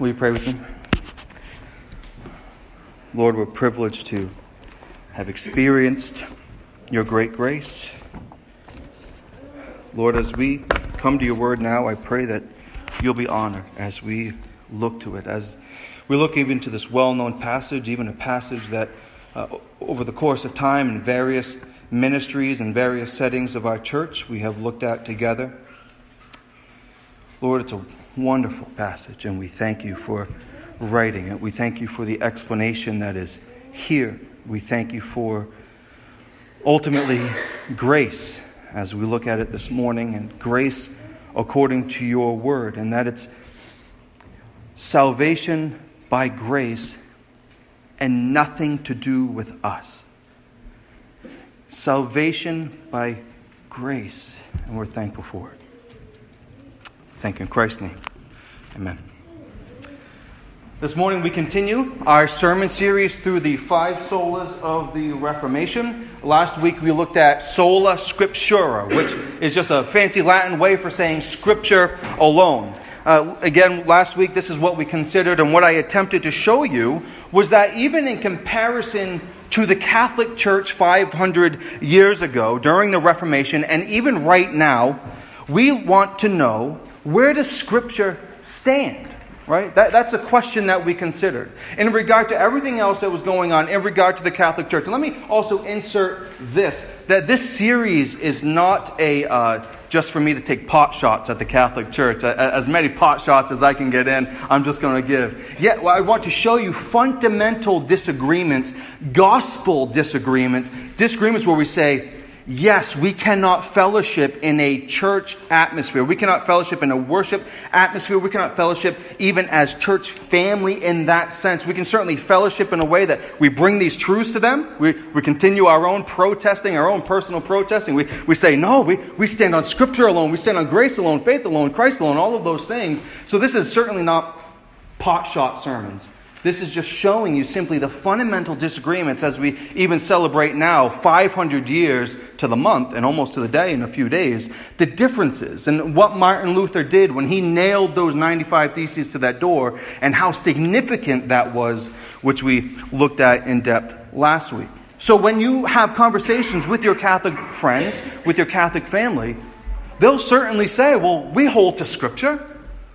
Will you pray with me? Lord, we're privileged to have experienced your great grace. Lord, as we come to your word now, I pray that you'll be honored as we look to it. As we look even to this well known passage, even a passage that uh, over the course of time in various ministries and various settings of our church we have looked at together. Lord, it's a wonderful passage, and we thank you for writing it. We thank you for the explanation that is here. We thank you for ultimately grace as we look at it this morning, and grace according to your word, and that it's salvation by grace and nothing to do with us. Salvation by grace, and we're thankful for it. Thank you in Christ's name. Amen. This morning we continue our sermon series through the five solas of the Reformation. Last week we looked at sola scriptura, which is just a fancy Latin way for saying scripture alone. Uh, again, last week this is what we considered, and what I attempted to show you was that even in comparison to the Catholic Church 500 years ago during the Reformation, and even right now, we want to know where does Scripture stand? Right? That, that's a question that we considered. In regard to everything else that was going on, in regard to the Catholic Church. And let me also insert this that this series is not a uh, just for me to take pot shots at the Catholic Church. As many pot shots as I can get in, I'm just going to give. Yet, I want to show you fundamental disagreements, gospel disagreements, disagreements where we say, Yes, we cannot fellowship in a church atmosphere. We cannot fellowship in a worship atmosphere. We cannot fellowship even as church family in that sense. We can certainly fellowship in a way that we bring these truths to them. We, we continue our own protesting, our own personal protesting. We, we say, no, we, we stand on Scripture alone. We stand on grace alone, faith alone, Christ alone, all of those things. So this is certainly not pot shot sermons. This is just showing you simply the fundamental disagreements as we even celebrate now, 500 years to the month and almost to the day in a few days, the differences and what Martin Luther did when he nailed those 95 Theses to that door and how significant that was, which we looked at in depth last week. So when you have conversations with your Catholic friends, with your Catholic family, they'll certainly say, well, we hold to Scripture.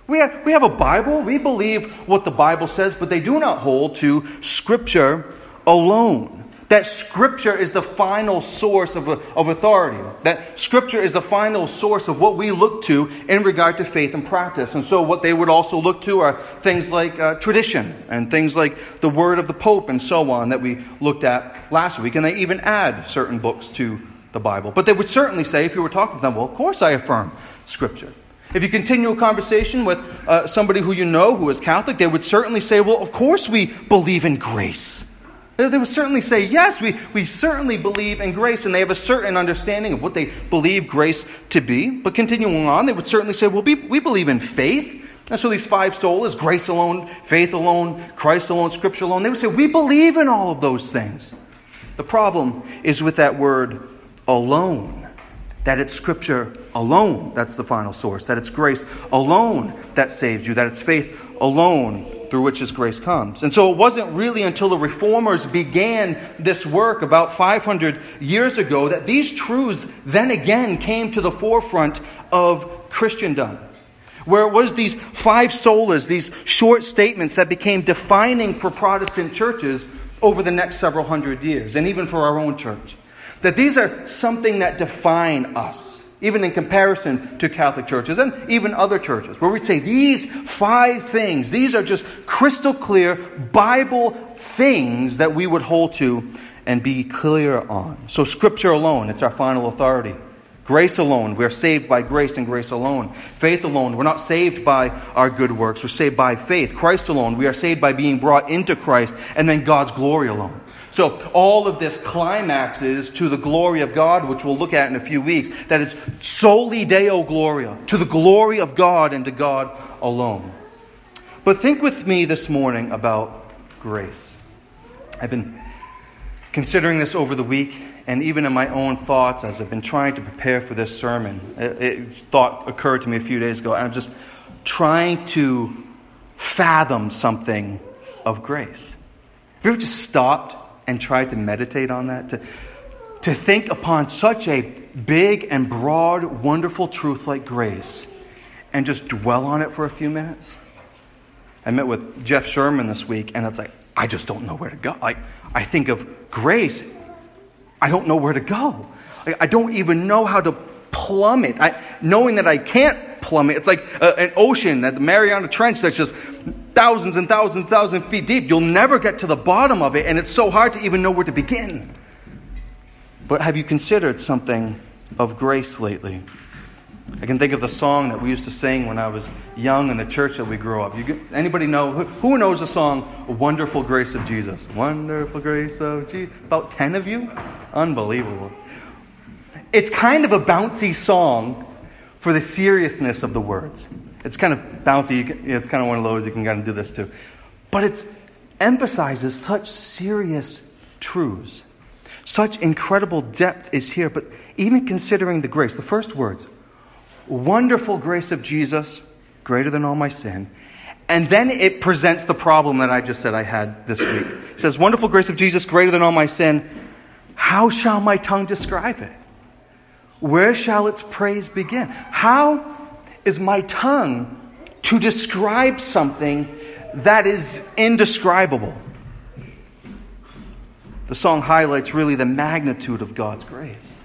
We have, we have a Bible. We believe what the Bible says, but they do not hold to Scripture alone. That Scripture is the final source of, of authority. That Scripture is the final source of what we look to in regard to faith and practice. And so, what they would also look to are things like uh, tradition and things like the Word of the Pope and so on that we looked at last week. And they even add certain books to the Bible. But they would certainly say, if you were talking to them, well, of course I affirm Scripture. If you continue a conversation with uh, somebody who you know who is Catholic, they would certainly say, Well, of course we believe in grace. They would certainly say, Yes, we, we certainly believe in grace, and they have a certain understanding of what they believe grace to be. But continuing on, they would certainly say, Well, we, we believe in faith. And so these five solas grace alone, faith alone, Christ alone, Scripture alone they would say, We believe in all of those things. The problem is with that word alone that it's Scripture alone that's the final source, that it's grace alone that saves you, that it's faith alone through which His grace comes. And so it wasn't really until the reformers began this work about 500 years ago that these truths then again came to the forefront of Christendom. Where it was these five solas, these short statements that became defining for Protestant churches over the next several hundred years, and even for our own church. That these are something that define us, even in comparison to Catholic churches and even other churches, where we'd say these five things, these are just crystal clear Bible things that we would hold to and be clear on. So, Scripture alone, it's our final authority. Grace alone, we are saved by grace and grace alone. Faith alone, we're not saved by our good works, we're saved by faith. Christ alone, we are saved by being brought into Christ, and then God's glory alone. So, all of this climaxes to the glory of God, which we'll look at in a few weeks, that it's soli Deo Gloria, to the glory of God and to God alone. But think with me this morning about grace. I've been considering this over the week, and even in my own thoughts as I've been trying to prepare for this sermon. It, it thought occurred to me a few days ago, and I'm just trying to fathom something of grace? Have you ever just stopped and tried to meditate on that? To, to think upon such a big and broad, wonderful truth like grace and just dwell on it for a few minutes? I met with Jeff Sherman this week, and it's like, I just don't know where to go. Like, I think of grace, I don't know where to go. Like, I don't even know how to plummet. I, knowing that I can't plummet, it's like a, an ocean, at the Mariana Trench that's just thousands and thousands and thousands of feet deep. You'll never get to the bottom of it, and it's so hard to even know where to begin. But have you considered something of grace lately? I can think of the song that we used to sing when I was young in the church that we grew up. You, anybody know who knows the song "Wonderful Grace of Jesus"? Wonderful Grace of Jesus. About ten of you. Unbelievable. It's kind of a bouncy song for the seriousness of the words. It's kind of bouncy. Can, it's kind of one of those you can kind of do this too, but it emphasizes such serious truths. Such incredible depth is here. But even considering the grace, the first words wonderful grace of Jesus, greater than all my sin. And then it presents the problem that I just said I had this week. It says, Wonderful grace of Jesus, greater than all my sin. How shall my tongue describe it? Where shall its praise begin? How is my tongue to describe something that is indescribable? The song highlights really the magnitude of God's grace.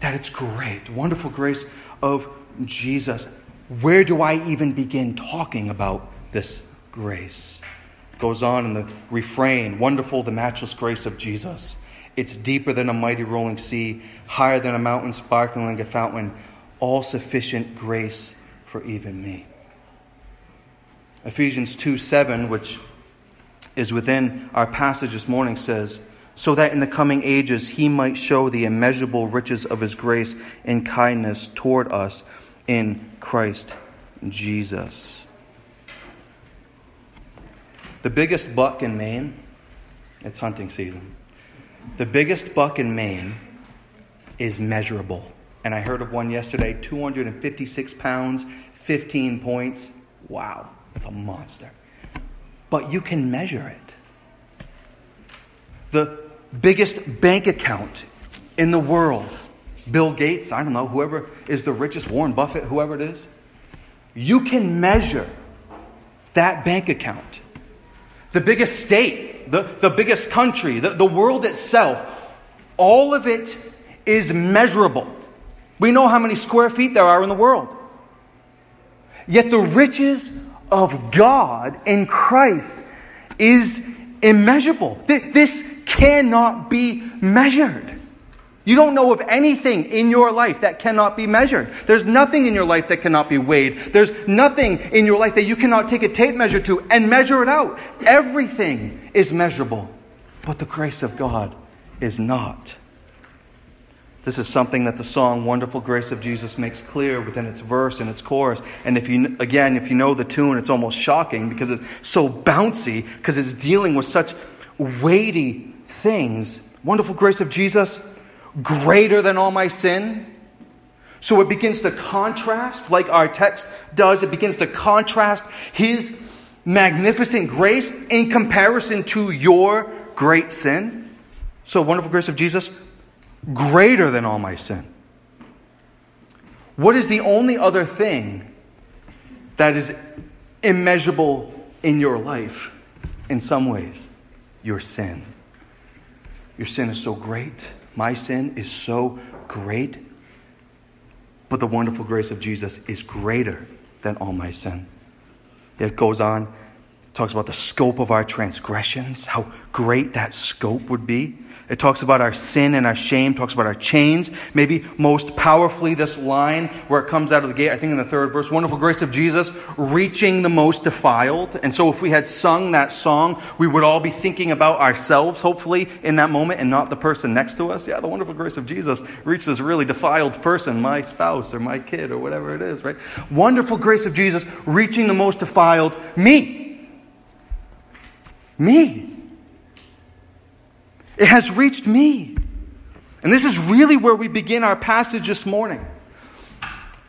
That it's great, wonderful grace of Jesus. Where do I even begin talking about this grace? Goes on in the refrain Wonderful the matchless grace of Jesus. It's deeper than a mighty rolling sea, higher than a mountain, sparkling like a fountain, all sufficient grace for even me. Ephesians 2 7, which is within our passage this morning, says, so that in the coming ages he might show the immeasurable riches of his grace and kindness toward us in Christ Jesus. The biggest buck in Maine, it's hunting season. The biggest buck in Maine is measurable. And I heard of one yesterday 256 pounds, 15 points. Wow, that's a monster. But you can measure it. The biggest bank account in the world, Bill Gates, I don't know, whoever is the richest, Warren Buffett, whoever it is, you can measure that bank account. The biggest state, the, the biggest country, the, the world itself, all of it is measurable. We know how many square feet there are in the world. Yet the riches of God in Christ is immeasurable. This cannot be measured. You don't know of anything in your life that cannot be measured. There's nothing in your life that cannot be weighed. There's nothing in your life that you cannot take a tape measure to and measure it out. Everything is measurable, but the grace of God is not. This is something that the song Wonderful Grace of Jesus makes clear within its verse and its chorus. And if you, again, if you know the tune, it's almost shocking because it's so bouncy, because it's dealing with such weighty things. Wonderful grace of Jesus, greater than all my sin. So it begins to contrast, like our text does, it begins to contrast his magnificent grace in comparison to your great sin. So, wonderful grace of Jesus, greater than all my sin. What is the only other thing that is immeasurable in your life in some ways? Your sin. Your sin is so great. My sin is so great. But the wonderful grace of Jesus is greater than all my sin. It goes on, talks about the scope of our transgressions, how great that scope would be. It talks about our sin and our shame, talks about our chains. Maybe most powerfully, this line where it comes out of the gate, I think in the third verse, wonderful grace of Jesus, reaching the most defiled. And so if we had sung that song, we would all be thinking about ourselves, hopefully, in that moment and not the person next to us. Yeah, the wonderful grace of Jesus reached this really defiled person, my spouse or my kid or whatever it is, right? Wonderful grace of Jesus reaching the most defiled, me. Me. It has reached me. And this is really where we begin our passage this morning.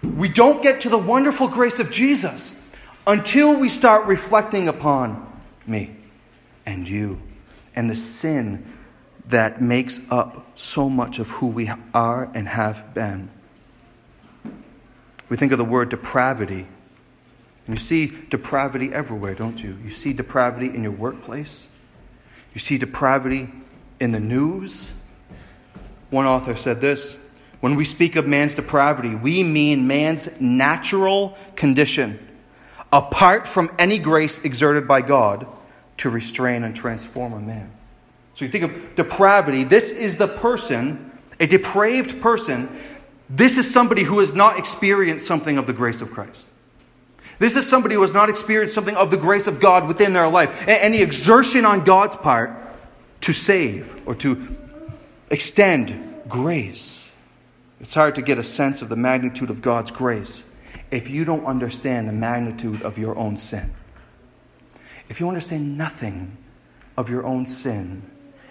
We don't get to the wonderful grace of Jesus until we start reflecting upon me and you and the sin that makes up so much of who we are and have been. We think of the word depravity. And you see depravity everywhere, don't you? You see depravity in your workplace. You see depravity in the news. One author said this When we speak of man's depravity, we mean man's natural condition, apart from any grace exerted by God to restrain and transform a man. So you think of depravity, this is the person, a depraved person. This is somebody who has not experienced something of the grace of Christ. This is somebody who has not experienced something of the grace of God within their life. Any exertion on God's part to save or to extend grace. It's hard to get a sense of the magnitude of God's grace if you don't understand the magnitude of your own sin. If you understand nothing of your own sin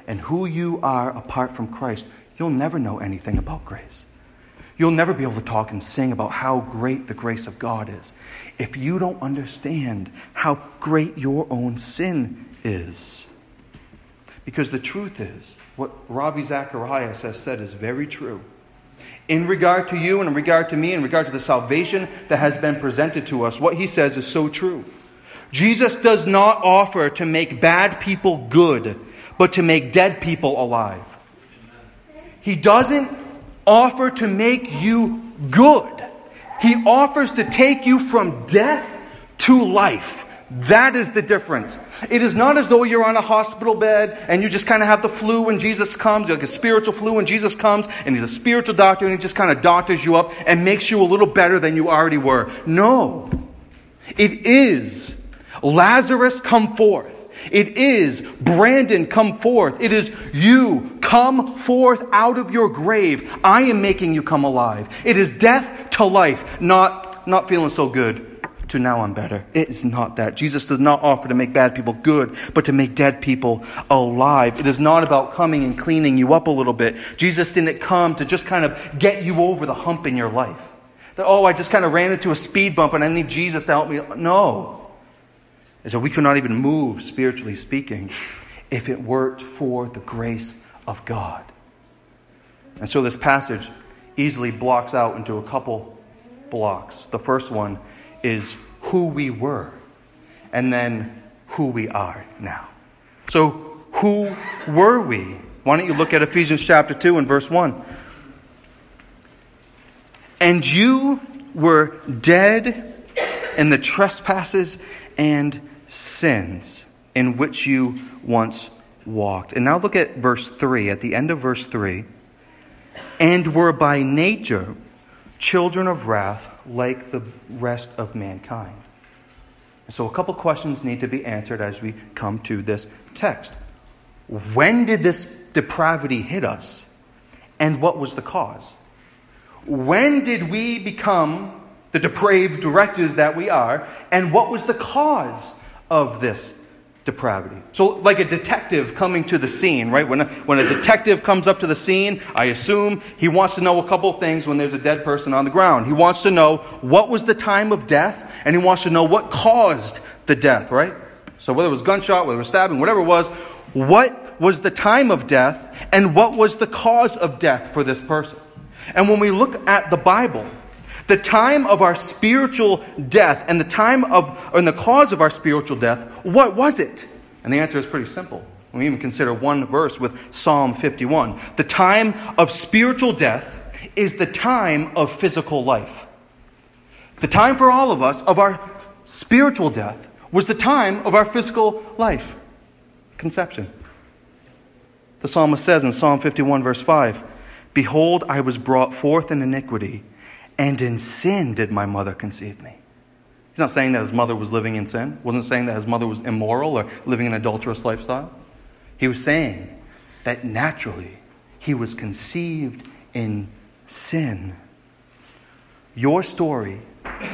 and who you are apart from Christ, you'll never know anything about grace. You'll never be able to talk and sing about how great the grace of God is if you don't understand how great your own sin is. Because the truth is, what Ravi Zacharias has said is very true. In regard to you and in regard to me, in regard to the salvation that has been presented to us, what he says is so true. Jesus does not offer to make bad people good, but to make dead people alive. He doesn't offer to make you good. He offers to take you from death to life. That is the difference. It is not as though you're on a hospital bed and you just kind of have the flu when Jesus comes, like a spiritual flu when Jesus comes, and he's a spiritual doctor and he just kind of doctors you up and makes you a little better than you already were. No. It is Lazarus come forth. It is Brandon come forth. It is you come forth out of your grave. I am making you come alive. It is death to life, not, not feeling so good to now I'm better. It is not that. Jesus does not offer to make bad people good, but to make dead people alive. It is not about coming and cleaning you up a little bit. Jesus didn't come to just kind of get you over the hump in your life. That, oh, I just kind of ran into a speed bump and I need Jesus to help me. No. Is that we could not even move, spiritually speaking, if it weren't for the grace of God. And so this passage easily blocks out into a couple blocks. The first one is who we were, and then who we are now. So, who were we? Why don't you look at Ephesians chapter 2 and verse 1? And you were dead in the trespasses and sins in which you once walked. And now look at verse 3, at the end of verse 3. And were by nature children of wrath like the rest of mankind. So, a couple questions need to be answered as we come to this text. When did this depravity hit us? And what was the cause? When did we become the depraved wretches that we are? And what was the cause of this depravity. So, like a detective coming to the scene, right? When a, when a detective comes up to the scene, I assume he wants to know a couple things when there's a dead person on the ground. He wants to know what was the time of death, and he wants to know what caused the death, right? So, whether it was gunshot, whether it was stabbing, whatever it was, what was the time of death, and what was the cause of death for this person? And when we look at the Bible, the time of our spiritual death and the time of, and the cause of our spiritual death, what was it? And the answer is pretty simple. We even consider one verse with Psalm 51. The time of spiritual death is the time of physical life. The time for all of us of our spiritual death was the time of our physical life, conception. The psalmist says in Psalm 51, verse 5 Behold, I was brought forth in iniquity and in sin did my mother conceive me. He's not saying that his mother was living in sin, wasn't saying that his mother was immoral or living an adulterous lifestyle. He was saying that naturally he was conceived in sin. Your story,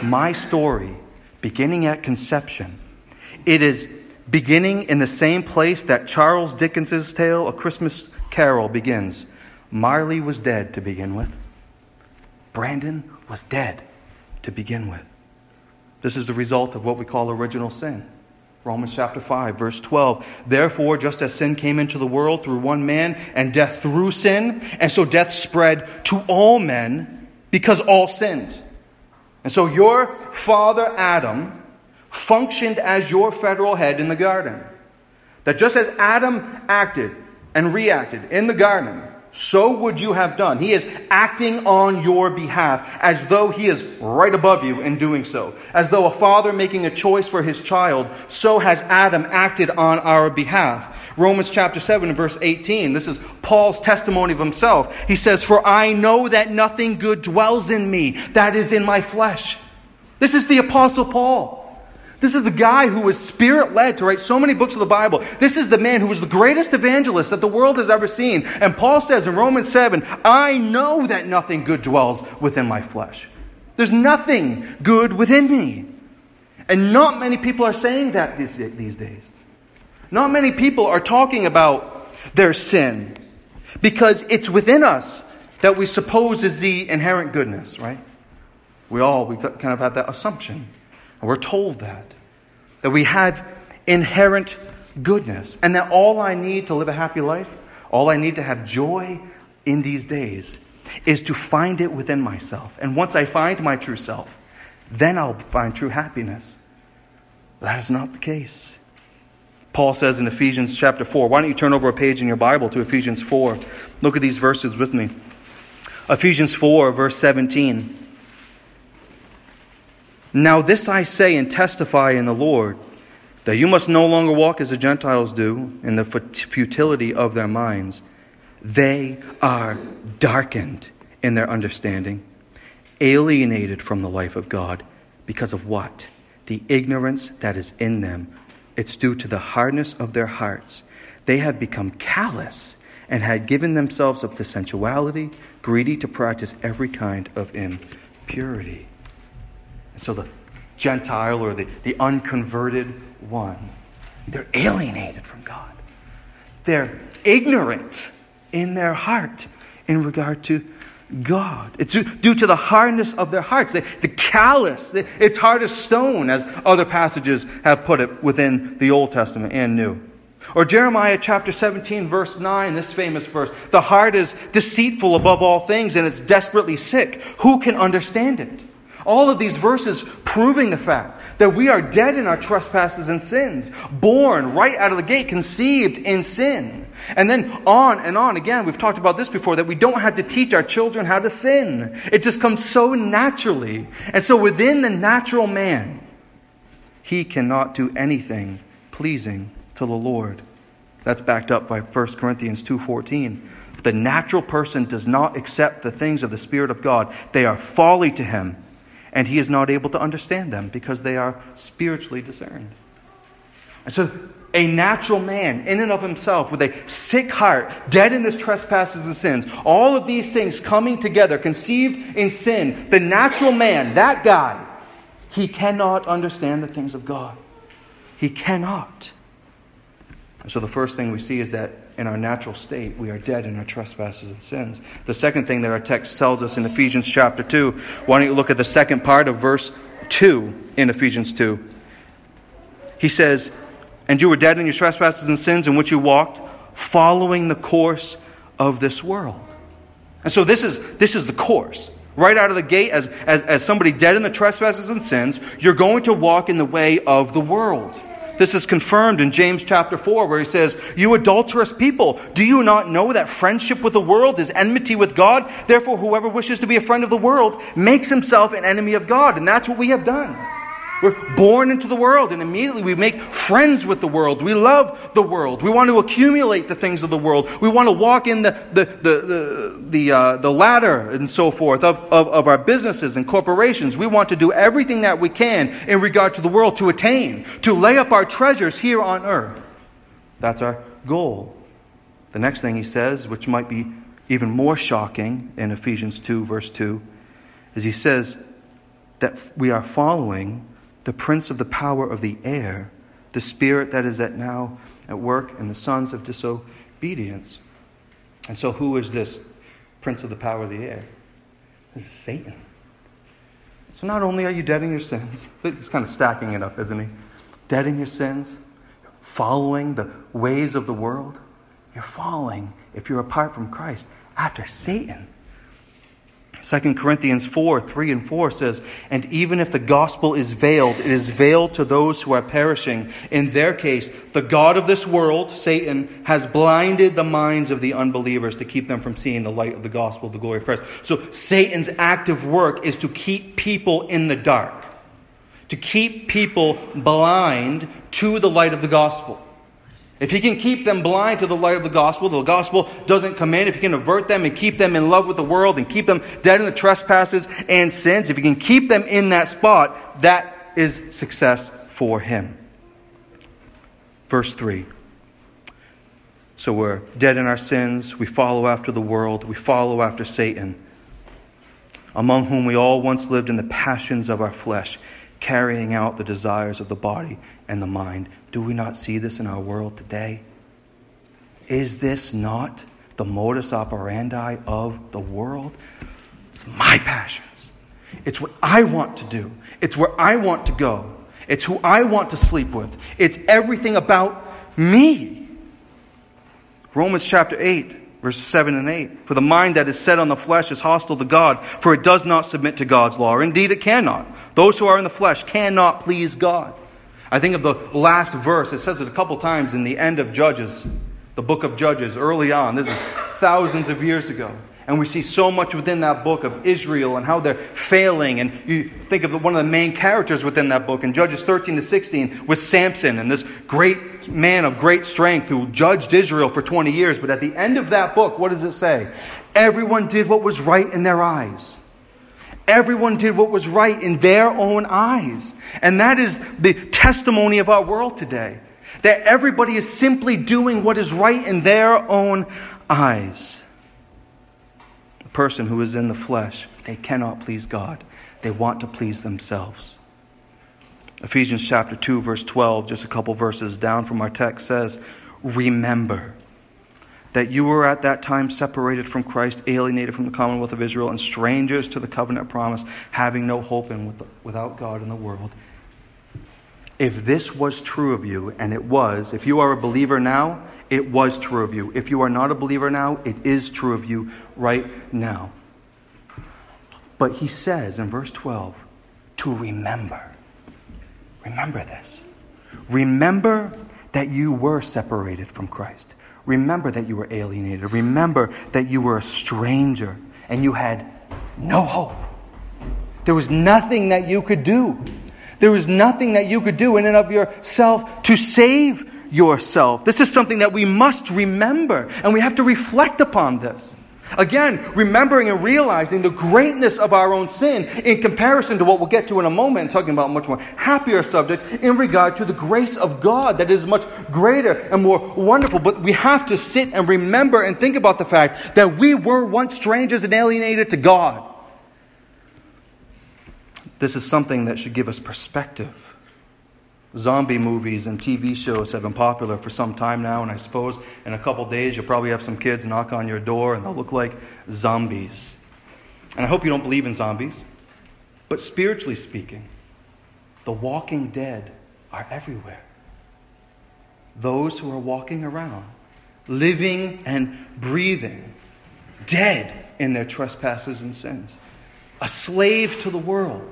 my story, beginning at conception, it is beginning in the same place that Charles Dickens's tale, A Christmas Carol, begins. Marley was dead to begin with. Brandon was dead to begin with. This is the result of what we call original sin. Romans chapter 5, verse 12. Therefore, just as sin came into the world through one man, and death through sin, and so death spread to all men because all sinned. And so your father Adam functioned as your federal head in the garden. That just as Adam acted and reacted in the garden, so would you have done. He is acting on your behalf as though he is right above you in doing so. As though a father making a choice for his child, so has Adam acted on our behalf. Romans chapter 7 verse 18. This is Paul's testimony of himself. He says, For I know that nothing good dwells in me, that is in my flesh. This is the Apostle Paul. This is the guy who was spirit led to write so many books of the Bible. This is the man who was the greatest evangelist that the world has ever seen. And Paul says in Romans 7 I know that nothing good dwells within my flesh. There's nothing good within me. And not many people are saying that these, days. Not many people are talking about their sin because it's within us that we suppose is the inherent goodness, right? We all we kind of have that assumption. And we're told that. That we have inherent goodness. And that all I need to live a happy life, all I need to have joy in these days, is to find it within myself. And once I find my true self, then I'll find true happiness. That is not the case. Paul says in Ephesians chapter 4. Why don't you turn over a page in your Bible to Ephesians 4? Look at these verses with me. Ephesians 4, verse 17. Now, this I say and testify in the Lord, that you must no longer walk as the Gentiles do in the futility of their minds. They are darkened in their understanding, alienated from the life of God because of what? The ignorance that is in them. It's due to the hardness of their hearts. They have become callous and had given themselves up to sensuality, greedy to practice every kind of impurity. So the Gentile or the, the unconverted one, they're alienated from God. They're ignorant in their heart in regard to God. It's due to the hardness of their hearts. They, the callous, it's hard as stone, as other passages have put it within the Old Testament and New. Or Jeremiah chapter 17, verse 9, this famous verse The heart is deceitful above all things, and it's desperately sick. Who can understand it? All of these verses proving the fact that we are dead in our trespasses and sins, born right out of the gate, conceived in sin. And then on and on. Again, we've talked about this before that we don't have to teach our children how to sin. It just comes so naturally. And so within the natural man, he cannot do anything pleasing to the Lord. That's backed up by 1 Corinthians 2:14. The natural person does not accept the things of the spirit of God. They are folly to him and he is not able to understand them because they are spiritually discerned. And so, a natural man, in and of himself, with a sick heart, dead in his trespasses and sins, all of these things coming together, conceived in sin, the natural man, that guy, he cannot understand the things of God. He cannot. And so, the first thing we see is that in our natural state, we are dead in our trespasses and sins. The second thing that our text tells us in Ephesians chapter 2, why don't you look at the second part of verse 2 in Ephesians 2? He says, And you were dead in your trespasses and sins in which you walked, following the course of this world. And so this is, this is the course. Right out of the gate, as, as, as somebody dead in the trespasses and sins, you're going to walk in the way of the world. This is confirmed in James chapter 4, where he says, You adulterous people, do you not know that friendship with the world is enmity with God? Therefore, whoever wishes to be a friend of the world makes himself an enemy of God. And that's what we have done. We're born into the world, and immediately we make friends with the world. We love the world. We want to accumulate the things of the world. We want to walk in the, the, the, the, uh, the ladder and so forth of, of, of our businesses and corporations. We want to do everything that we can in regard to the world to attain, to lay up our treasures here on earth. That's our goal. The next thing he says, which might be even more shocking in Ephesians 2, verse 2, is he says that we are following the prince of the power of the air, the spirit that is at now at work in the sons of disobedience. And so, who is this prince of the power of the air? This is Satan. So not only are you dead in your sins, he's kind of stacking it up, isn't he? Dead in your sins, following the ways of the world, you're falling, if you're apart from Christ, after Satan. 2 Corinthians 4 3 and 4 says, And even if the gospel is veiled, it is veiled to those who are perishing. In their case, the God of this world, Satan, has blinded the minds of the unbelievers to keep them from seeing the light of the gospel the glory of Christ. So Satan's active work is to keep people in the dark, to keep people blind to the light of the gospel. If he can keep them blind to the light of the gospel, the gospel doesn't come in. If he can avert them and keep them in love with the world and keep them dead in the trespasses and sins, if he can keep them in that spot, that is success for him. Verse 3. So we're dead in our sins. We follow after the world. We follow after Satan, among whom we all once lived in the passions of our flesh, carrying out the desires of the body and the mind. Do we not see this in our world today? Is this not the modus operandi of the world? It's my passions. It's what I want to do. It's where I want to go. It's who I want to sleep with. It's everything about me. Romans chapter 8, verses 7 and 8. For the mind that is set on the flesh is hostile to God, for it does not submit to God's law. Indeed, it cannot. Those who are in the flesh cannot please God. I think of the last verse. It says it a couple times in the end of Judges, the book of Judges, early on. This is thousands of years ago. And we see so much within that book of Israel and how they're failing. And you think of one of the main characters within that book in Judges 13 to 16 was Samson and this great man of great strength who judged Israel for 20 years. But at the end of that book, what does it say? Everyone did what was right in their eyes. Everyone did what was right in their own eyes. And that is the testimony of our world today. That everybody is simply doing what is right in their own eyes. The person who is in the flesh, they cannot please God. They want to please themselves. Ephesians chapter 2, verse 12, just a couple verses down from our text, says, Remember that you were at that time separated from Christ, alienated from the commonwealth of Israel, and strangers to the covenant promise, having no hope and without God in the world. If this was true of you, and it was, if you are a believer now, it was true of you. If you are not a believer now, it is true of you right now. But he says in verse 12 to remember. Remember this. Remember that you were separated from Christ. Remember that you were alienated. Remember that you were a stranger and you had no hope. There was nothing that you could do. There was nothing that you could do in and of yourself to save yourself. This is something that we must remember, and we have to reflect upon this. Again, remembering and realizing the greatness of our own sin in comparison to what we'll get to in a moment, talking about a much more happier subject in regard to the grace of God that is much greater and more wonderful. But we have to sit and remember and think about the fact that we were once strangers and alienated to God. This is something that should give us perspective. Zombie movies and TV shows have been popular for some time now, and I suppose in a couple days you'll probably have some kids knock on your door and they'll look like zombies. And I hope you don't believe in zombies, but spiritually speaking, the walking dead are everywhere. Those who are walking around, living and breathing, dead in their trespasses and sins, a slave to the world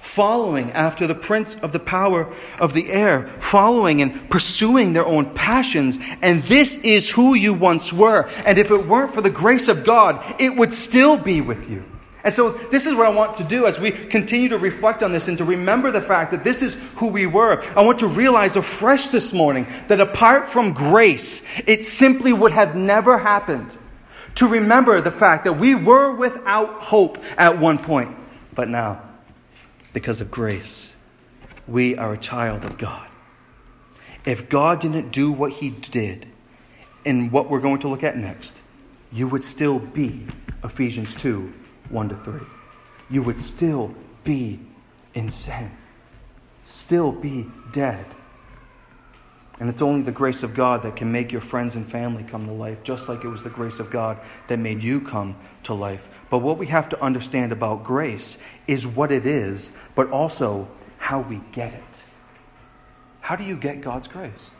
following after the prince of the power of the air, following and pursuing their own passions. And this is who you once were. And if it weren't for the grace of God, it would still be with you. And so, this is what I want to do as we continue to reflect on this and to remember the fact that this is who we were. I want to realize afresh this morning that apart from grace, it simply would have never happened. To remember the fact that we were without hope at one point, but now because of grace. We are a child of God. If God didn't do what he did in what we're going to look at next, you would still be Ephesians 2 1 to 3. You would still be in sin, still be dead. And it's only the grace of God that can make your friends and family come to life, just like it was the grace of God that made you come to life. But what we have to understand about grace is what it is, but also how we get it. How do you get God's grace?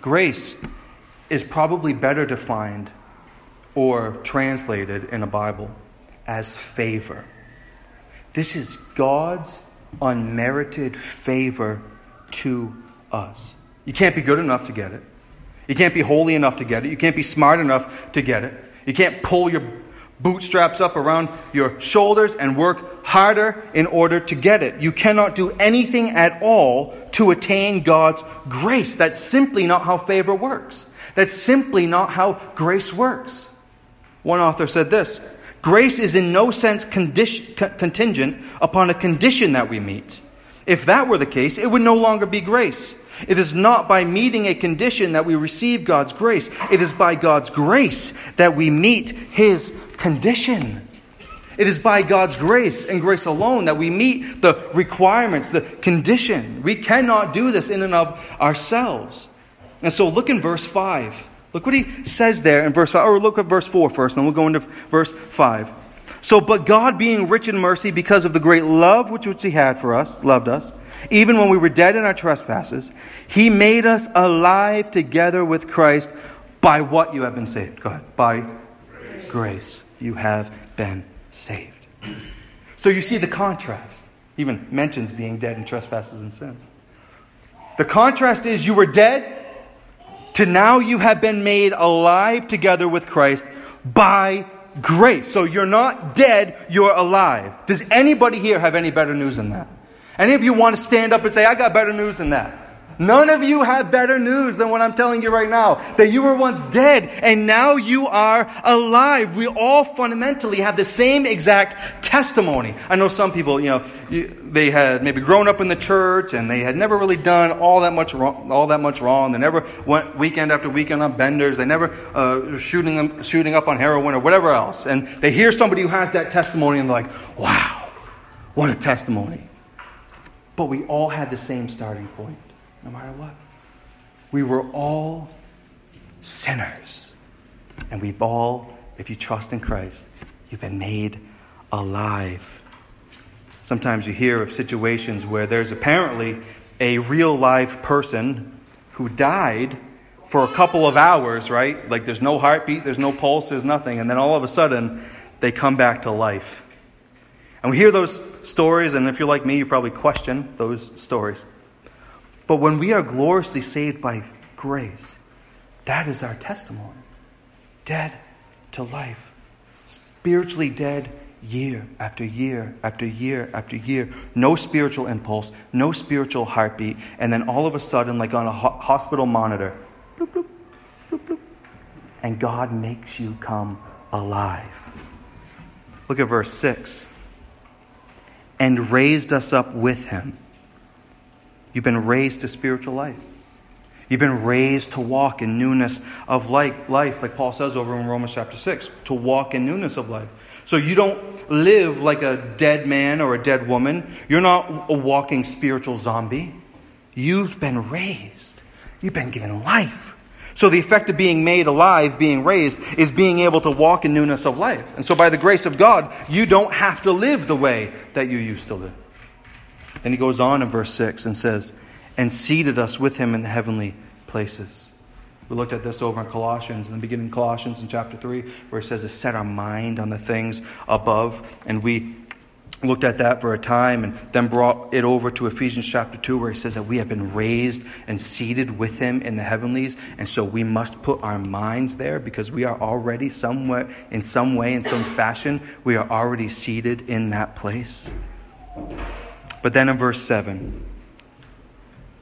Grace is probably better defined or translated in a Bible as favor. This is God's unmerited favor to us. You can't be good enough to get it. You can't be holy enough to get it. You can't be smart enough to get it. You can't pull your bootstraps up around your shoulders and work harder in order to get it. You cannot do anything at all to attain God's grace. That's simply not how favor works. That's simply not how grace works. One author said this Grace is in no sense condition, contingent upon a condition that we meet. If that were the case, it would no longer be grace. It is not by meeting a condition that we receive God's grace. It is by God's grace that we meet His condition. It is by God's grace and grace alone that we meet the requirements, the condition. We cannot do this in and of ourselves. And so look in verse 5. Look what he says there in verse 5. Or look at verse 4 first, and we'll go into verse 5. So, but God, being rich in mercy because of the great love which, which he had for us, loved us, even when we were dead in our trespasses, he made us alive together with Christ by what you have been saved. Go ahead. By grace. grace you have been saved. So you see the contrast. Even mentions being dead in trespasses and sins. The contrast is you were dead to now you have been made alive together with Christ by grace. So you're not dead, you're alive. Does anybody here have any better news than that? Any of you want to stand up and say, I got better news than that? None of you have better news than what I'm telling you right now. That you were once dead and now you are alive. We all fundamentally have the same exact testimony. I know some people, you know, they had maybe grown up in the church and they had never really done all that much wrong, all that much wrong. They never went weekend after weekend on benders. They never uh, shooting them, shooting up on heroin or whatever else. And they hear somebody who has that testimony and they're like, "Wow, what a testimony!" But we all had the same starting point no matter what. We were all sinners. And we've all, if you trust in Christ, you've been made alive. Sometimes you hear of situations where there's apparently a real live person who died for a couple of hours, right? Like there's no heartbeat, there's no pulse, there's nothing. And then all of a sudden, they come back to life. And we hear those stories, and if you're like me, you probably question those stories. But when we are gloriously saved by grace, that is our testimony. Dead to life. Spiritually dead year after year after year after year. No spiritual impulse, no spiritual heartbeat. And then all of a sudden, like on a ho- hospital monitor, bloop, bloop, bloop, and God makes you come alive. Look at verse 6. And raised us up with him You've been raised to spiritual life. You've been raised to walk in newness of life, like Paul says over in Romans chapter 6, to walk in newness of life. So you don't live like a dead man or a dead woman. You're not a walking spiritual zombie. You've been raised, you've been given life. So the effect of being made alive, being raised, is being able to walk in newness of life. And so by the grace of God, you don't have to live the way that you used to live. Then he goes on in verse 6 and says, And seated us with him in the heavenly places. We looked at this over in Colossians, in the beginning of Colossians in chapter 3, where it says to set our mind on the things above. And we looked at that for a time and then brought it over to Ephesians chapter 2, where he says that we have been raised and seated with him in the heavenlies. And so we must put our minds there because we are already somewhere, in some way, in some fashion, we are already seated in that place. But then in verse 7,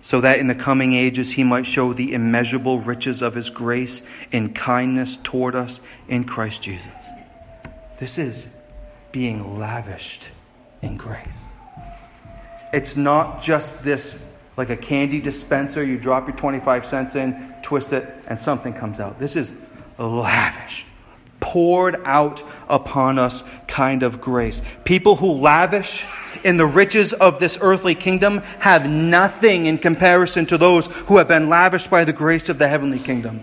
so that in the coming ages he might show the immeasurable riches of his grace in kindness toward us in Christ Jesus. This is being lavished in grace. It's not just this like a candy dispenser, you drop your 25 cents in, twist it, and something comes out. This is lavish, poured out upon us kind of grace. People who lavish in the riches of this earthly kingdom have nothing in comparison to those who have been lavished by the grace of the heavenly kingdom.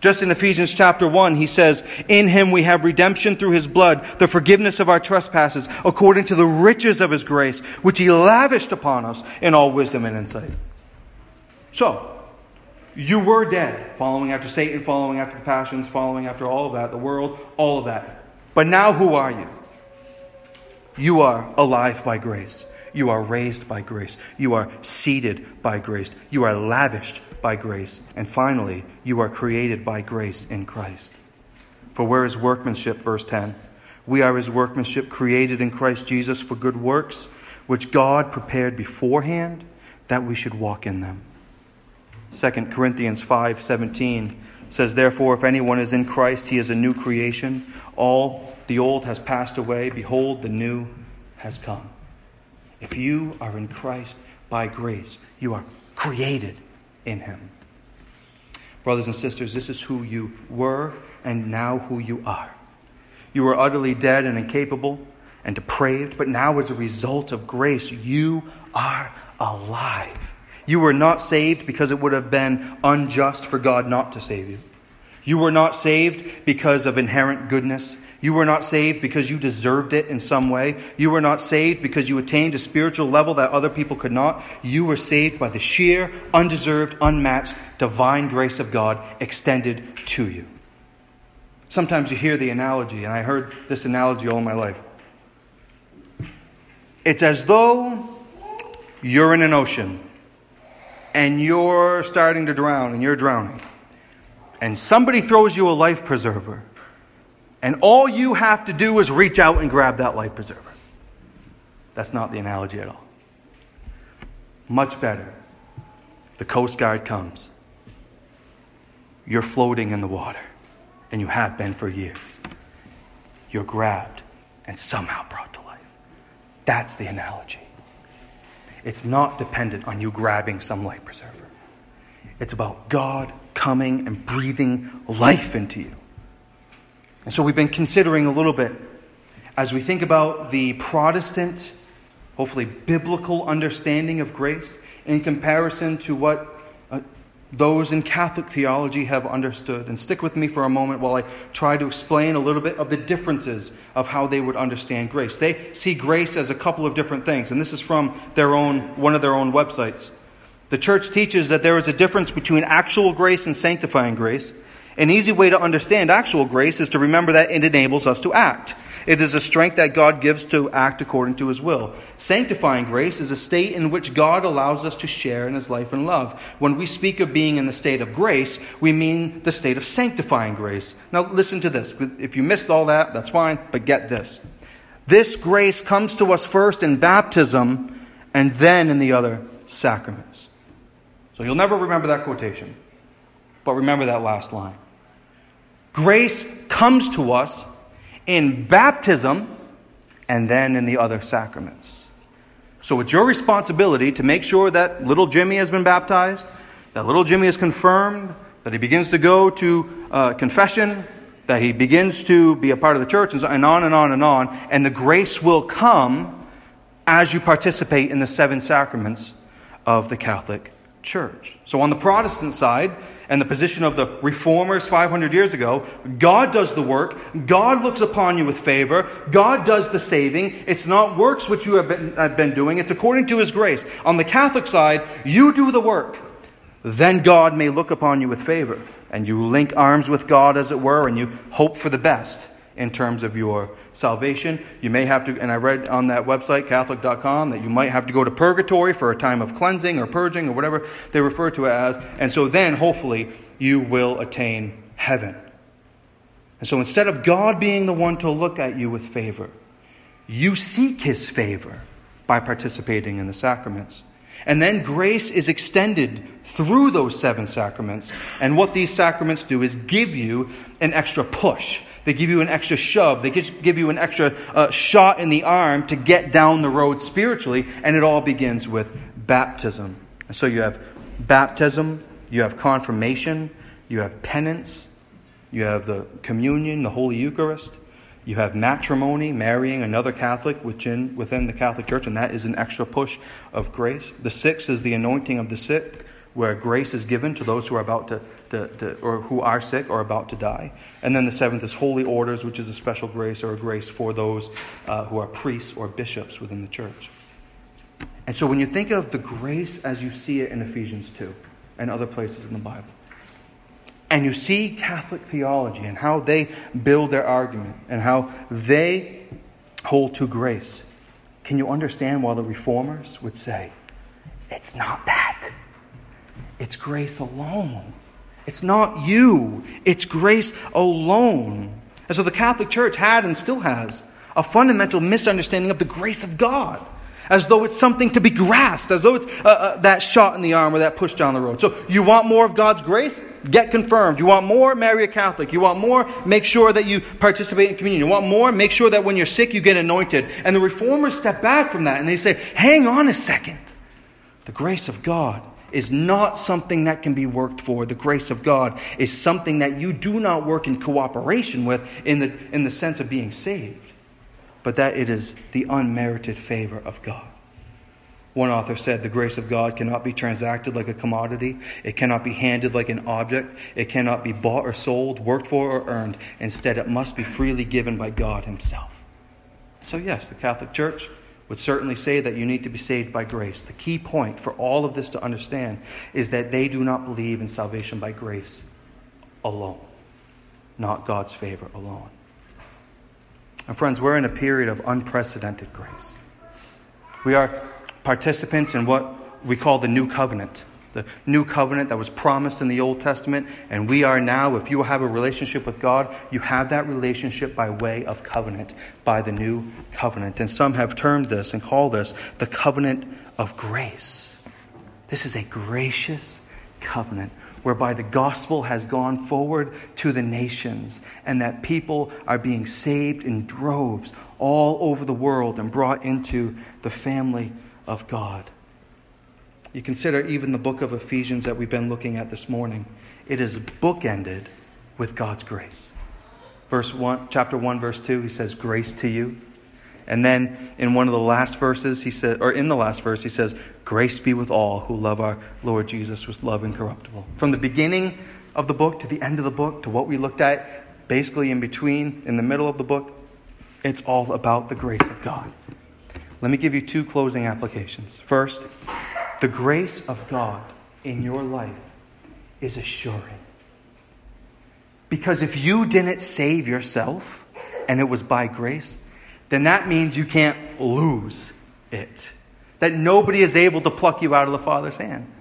Just in Ephesians chapter 1, he says, In him we have redemption through his blood, the forgiveness of our trespasses, according to the riches of his grace, which he lavished upon us in all wisdom and insight. So, you were dead, following after Satan, following after the passions, following after all of that, the world, all of that. But now who are you? You are alive by grace. You are raised by grace. You are seated by grace. You are lavished by grace. And finally, you are created by grace in Christ. For where is workmanship, verse 10? We are his workmanship, created in Christ Jesus for good works, which God prepared beforehand that we should walk in them. 2 Corinthians 5:17 says therefore if anyone is in Christ he is a new creation all the old has passed away behold the new has come if you are in Christ by grace you are created in him. Brothers and sisters, this is who you were and now who you are. You were utterly dead and incapable and depraved, but now, as a result of grace, you are alive. You were not saved because it would have been unjust for God not to save you. You were not saved because of inherent goodness. You were not saved because you deserved it in some way. You were not saved because you attained a spiritual level that other people could not. You were saved by the sheer, undeserved, unmatched, divine grace of God extended to you. Sometimes you hear the analogy, and I heard this analogy all my life. It's as though you're in an ocean and you're starting to drown and you're drowning, and somebody throws you a life preserver and all you have to do is reach out and grab that life preserver. That's not the analogy at all. Much better. The Coast Guard comes. You're floating in the water, and you have been for years. You're grabbed and somehow brought to life. That's the analogy. It's not dependent on you grabbing some life preserver. It's about God coming and breathing life into you. And so we've been considering a little bit as we think about the Protestant, hopefully biblical understanding of grace in comparison to what uh, those in Catholic theology have understood. And stick with me for a moment while I try to explain a little bit of the differences of how they would understand grace. They see grace as a couple of different things, and this is from their own one of their own websites. The church teaches that there is a difference between actual grace and sanctifying grace. An easy way to understand actual grace is to remember that it enables us to act. It is a strength that God gives to act according to his will. Sanctifying grace is a state in which God allows us to share in his life and love. When we speak of being in the state of grace, we mean the state of sanctifying grace. Now, listen to this. If you missed all that, that's fine, but get this. This grace comes to us first in baptism and then in the other sacraments. So you'll never remember that quotation, but remember that last line. Grace comes to us in baptism and then in the other sacraments. So it's your responsibility to make sure that little Jimmy has been baptized, that little Jimmy is confirmed, that he begins to go to uh, confession, that he begins to be a part of the church, and on and on and on. And the grace will come as you participate in the seven sacraments of the Catholic Church. So on the Protestant side, and the position of the reformers 500 years ago. God does the work. God looks upon you with favor. God does the saving. It's not works which you have been, have been doing, it's according to His grace. On the Catholic side, you do the work. Then God may look upon you with favor. And you link arms with God, as it were, and you hope for the best in terms of your salvation. You may have to, and I read on that website, Catholic.com, that you might have to go to purgatory for a time of cleansing or purging or whatever they refer to it as. And so then, hopefully, you will attain heaven. And so instead of God being the one to look at you with favor, you seek his favor by participating in the sacraments. And then grace is extended through those seven sacraments. And what these sacraments do is give you an extra push they give you an extra shove. They give you an extra uh, shot in the arm to get down the road spiritually. And it all begins with baptism. And so you have baptism, you have confirmation, you have penance, you have the communion, the Holy Eucharist. You have matrimony, marrying another Catholic within, within the Catholic Church, and that is an extra push of grace. The sixth is the anointing of the sick where grace is given to those who are about to, or who are sick or about to die. And then the seventh is holy orders, which is a special grace or a grace for those uh, who are priests or bishops within the church. And so when you think of the grace as you see it in Ephesians 2 and other places in the Bible, and you see Catholic theology and how they build their argument and how they hold to grace, can you understand why the reformers would say, it's not that? It's grace alone. It's not you, it's grace alone. And so the Catholic Church had and still has a fundamental misunderstanding of the grace of God as though it's something to be grasped, as though it's uh, uh, that shot in the arm or that push down the road. So, you want more of God's grace? Get confirmed. You want more? Marry a Catholic. You want more? Make sure that you participate in communion. You want more? Make sure that when you're sick, you get anointed. And the reformers step back from that and they say, hang on a second. The grace of God is not something that can be worked for. The grace of God is something that you do not work in cooperation with in the, in the sense of being saved but that it is the unmerited favor of God. One author said, The grace of God cannot be transacted like a commodity. It cannot be handed like an object. It cannot be bought or sold, worked for or earned. Instead, it must be freely given by God Himself. So, yes, the Catholic Church would certainly say that you need to be saved by grace. The key point for all of this to understand is that they do not believe in salvation by grace alone, not God's favor alone. And friends, we're in a period of unprecedented grace. We are participants in what we call the new covenant, the new covenant that was promised in the Old Testament. And we are now, if you have a relationship with God, you have that relationship by way of covenant, by the new covenant. And some have termed this and called this the covenant of grace. This is a gracious covenant whereby the gospel has gone forward to the nations and that people are being saved in droves all over the world and brought into the family of God. You consider even the book of Ephesians that we've been looking at this morning. It is bookended with God's grace. Verse 1, chapter 1, verse 2, he says, Grace to you. And then in one of the last verses, he said, or in the last verse, he says, Grace be with all who love our Lord Jesus with love incorruptible. From the beginning of the book to the end of the book to what we looked at, basically in between, in the middle of the book, it's all about the grace of God. Let me give you two closing applications. First, the grace of God in your life is assuring. Because if you didn't save yourself and it was by grace, then that means you can't lose it. That nobody is able to pluck you out of the Father's hand.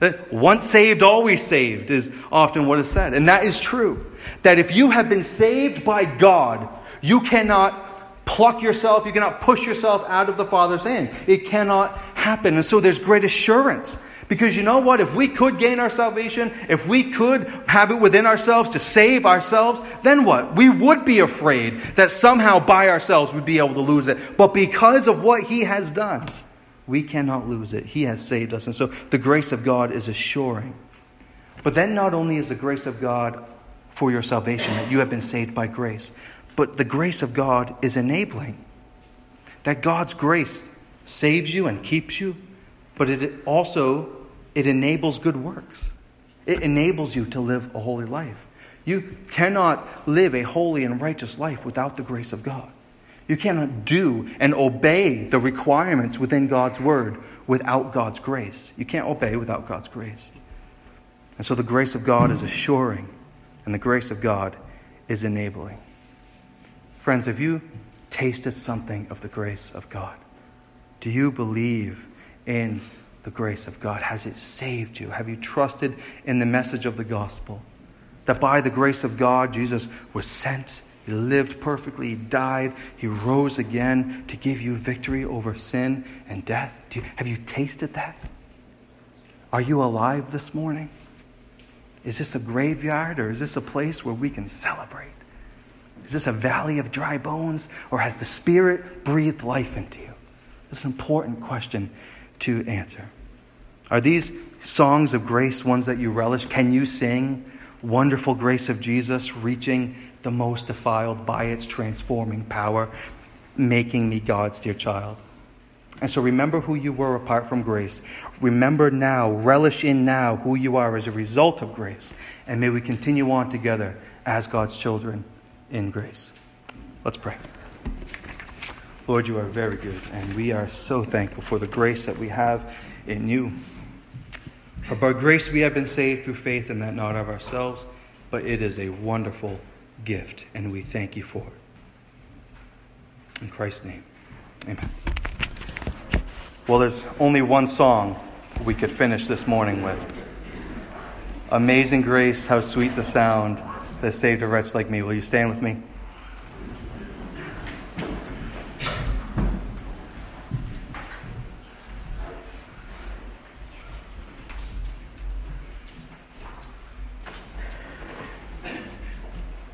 That once saved, always saved is often what is said. And that is true. That if you have been saved by God, you cannot pluck yourself, you cannot push yourself out of the Father's hand. It cannot happen. And so there's great assurance because you know what? If we could gain our salvation, if we could have it within ourselves to save ourselves, then what? We would be afraid that somehow by ourselves we'd be able to lose it. But because of what He has done, we cannot lose it. He has saved us. And so the grace of God is assuring. But then not only is the grace of God for your salvation, that you have been saved by grace, but the grace of God is enabling. That God's grace saves you and keeps you but it also it enables good works. It enables you to live a holy life. You cannot live a holy and righteous life without the grace of God. You cannot do and obey the requirements within God's word without God's grace. You can't obey without God's grace. And so the grace of God is assuring, and the grace of God is enabling. Friends, have you tasted something of the grace of God? Do you believe in the grace of God? Has it saved you? Have you trusted in the message of the gospel? That by the grace of God, Jesus was sent, He lived perfectly, He died, He rose again to give you victory over sin and death. You, have you tasted that? Are you alive this morning? Is this a graveyard or is this a place where we can celebrate? Is this a valley of dry bones or has the Spirit breathed life into you? Is an important question to answer. Are these songs of grace ones that you relish? Can you sing Wonderful Grace of Jesus, reaching the most defiled by its transforming power, making me God's dear child? And so remember who you were apart from grace. Remember now, relish in now who you are as a result of grace. And may we continue on together as God's children in grace. Let's pray. Lord, you are very good, and we are so thankful for the grace that we have in you. For by grace we have been saved through faith, and that not of ourselves, but it is a wonderful gift, and we thank you for it. In Christ's name, amen. Well, there's only one song we could finish this morning with. Amazing grace, how sweet the sound that saved a wretch like me. Will you stand with me?